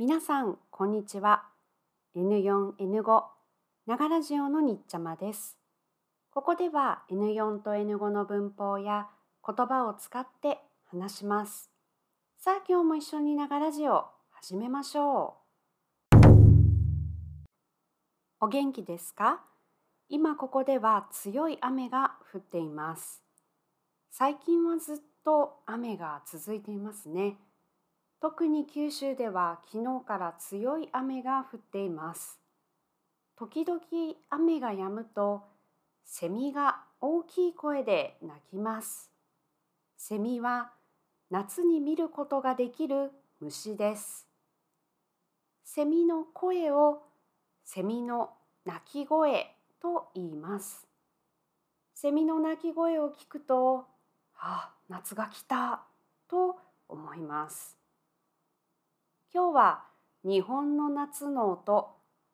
皆さん、こんにちは。N4、N5、ながラジオのにっちゃまです。ここでは N4 と N5 の文法や言葉を使って話します。さあ、今日も一緒にながラジオ始めましょう。お元気ですか？今ここでは強い雨が降っています。最近はずっと雨が続いていますね。特に九州では昨日から強い雨が降っています。時々雨が止むとセミが大きい声で鳴きます。セミは夏に見ることができる虫です。セミの声をセミの鳴き声と言います。セミの鳴き声を聞くと、あ、夏が来たと思います。今日は日本の夏の音、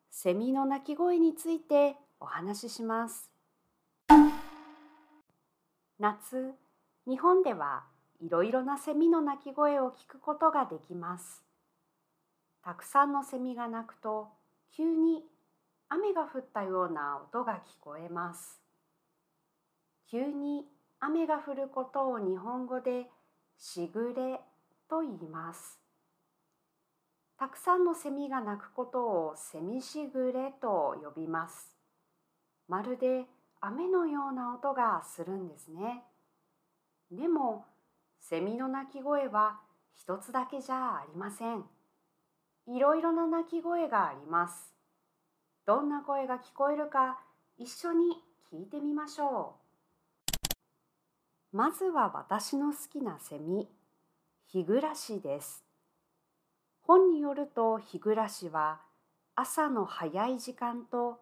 セミの鳴き声についてお話しします。夏、日本ではいろいろなセミの鳴き声を聞くことができます。たくさんのセミが鳴くと急に雨が降ったような音が聞こえます。急に雨が降ることを日本語でしぐれと言います。たくさんのセミが鳴くことをセミしぐれと呼びます。まるで雨のような音がするんですね。でも、セミの鳴き声は一つだけじゃありません。いろいろな鳴き声があります。どんな声が聞こえるか一緒に聞いてみましょう。まずは私の好きなセミ、日暮らしです。本によると日暮らしは朝の早い時間と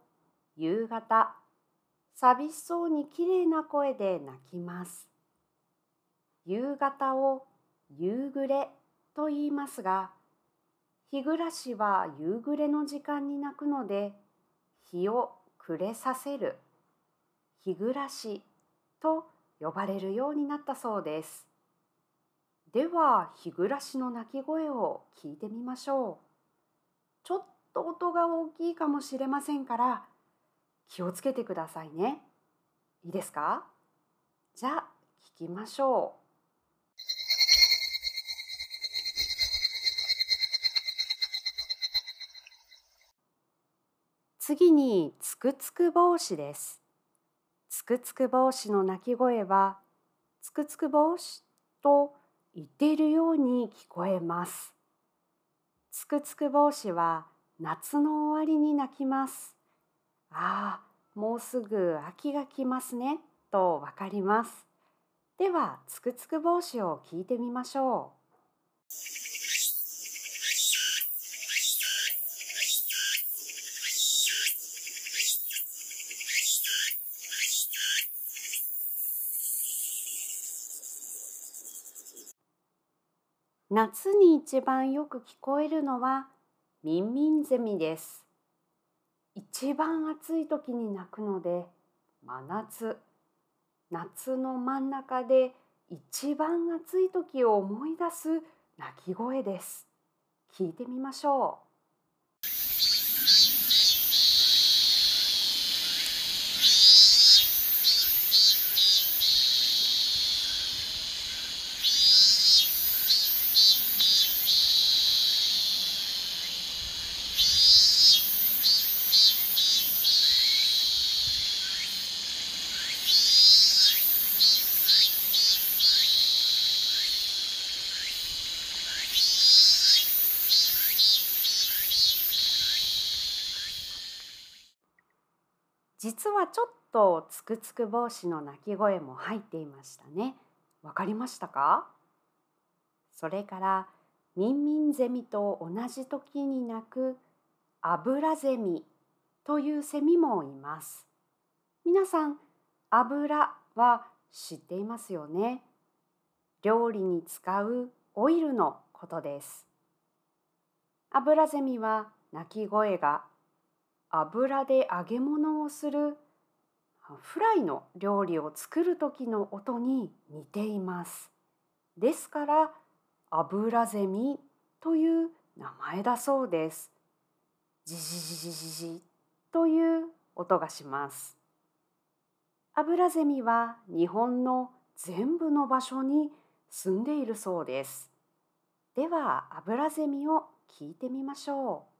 夕方、寂しそうにきれいな声で鳴きます。夕方を夕暮れと言いますが、日暮らしは夕暮れの時間に鳴くので、日を暮れさせる、日暮らしと呼ばれるようになったそうです。では、日暮らしの鳴き声を聞いてみましょう。ちょっと音が大きいかもしれませんから、気をつけてくださいね。いいですか？じゃあ、聞きましょう。次につくつく帽子です。つくつく帽子の鳴き声はつくつく帽子と言っているように聞こえます。つくつく帽子は夏の終わりに鳴きます。ああ、もうすぐ秋が来ますねとわかります。ではつくつく帽子を聞いてみましょう。夏に一番よく聞こえるのはミンミンゼミです。一番暑い時に鳴くので真夏。夏の真ん中で一番暑い時を思い出す鳴き声です。聞いてみましょう。実はちょっとつくつく帽子の鳴き声も入っていましたね。わかりましたか？それからミンミンゼミと同じ時に鳴くアブラゼミというセミもいます。皆さん、油は知っていますよね。料理に使うオイルのことです。アブラゼミは鳴き声が油で揚げ物をするフライの料理を作る時の音に似ています。ですから油ゼミという名前だそうです。じじじじじじという音がします。アブラゼミは日本の全部の場所に住んでいるそうです。ではアブラゼミを聞いてみましょう。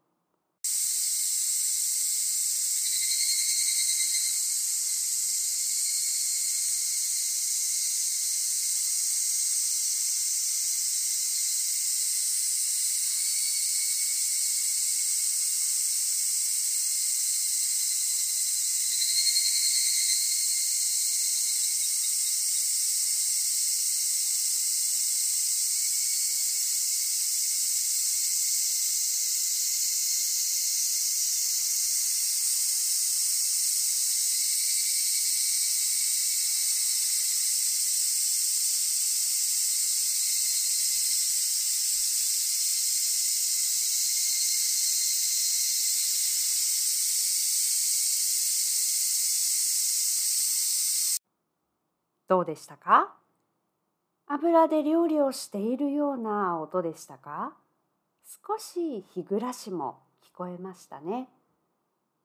どうでしたか？油で料理をしているような音でしたか？少し日暮らしも聞こえましたね。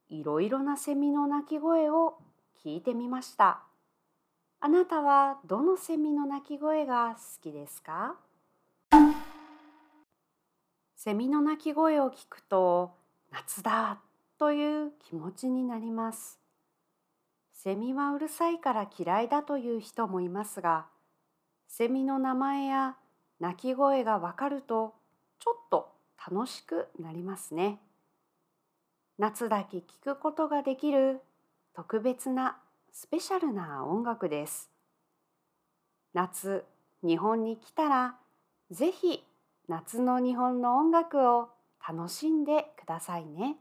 いろいろなセミの鳴き声を聞いてみました。あなたはどのセミの鳴き声が好きですか？セミの鳴き声を聞くと夏だという気持ちになります。セミはうるさいから嫌いだという人もいますが、セミの名前や鳴き声がわかるとちょっと楽しくなりますね。夏だけ聴くことができる特別なスペシャルな音楽です。夏、日本に来たらぜひ夏の日本の音楽を楽しんでくださいね。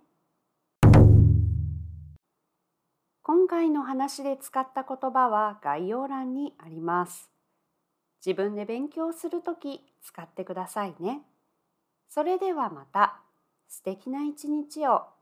今回の話で使った言葉は概要欄にあります。自分で勉強するとき使ってくださいね。それではまた素敵な一日を。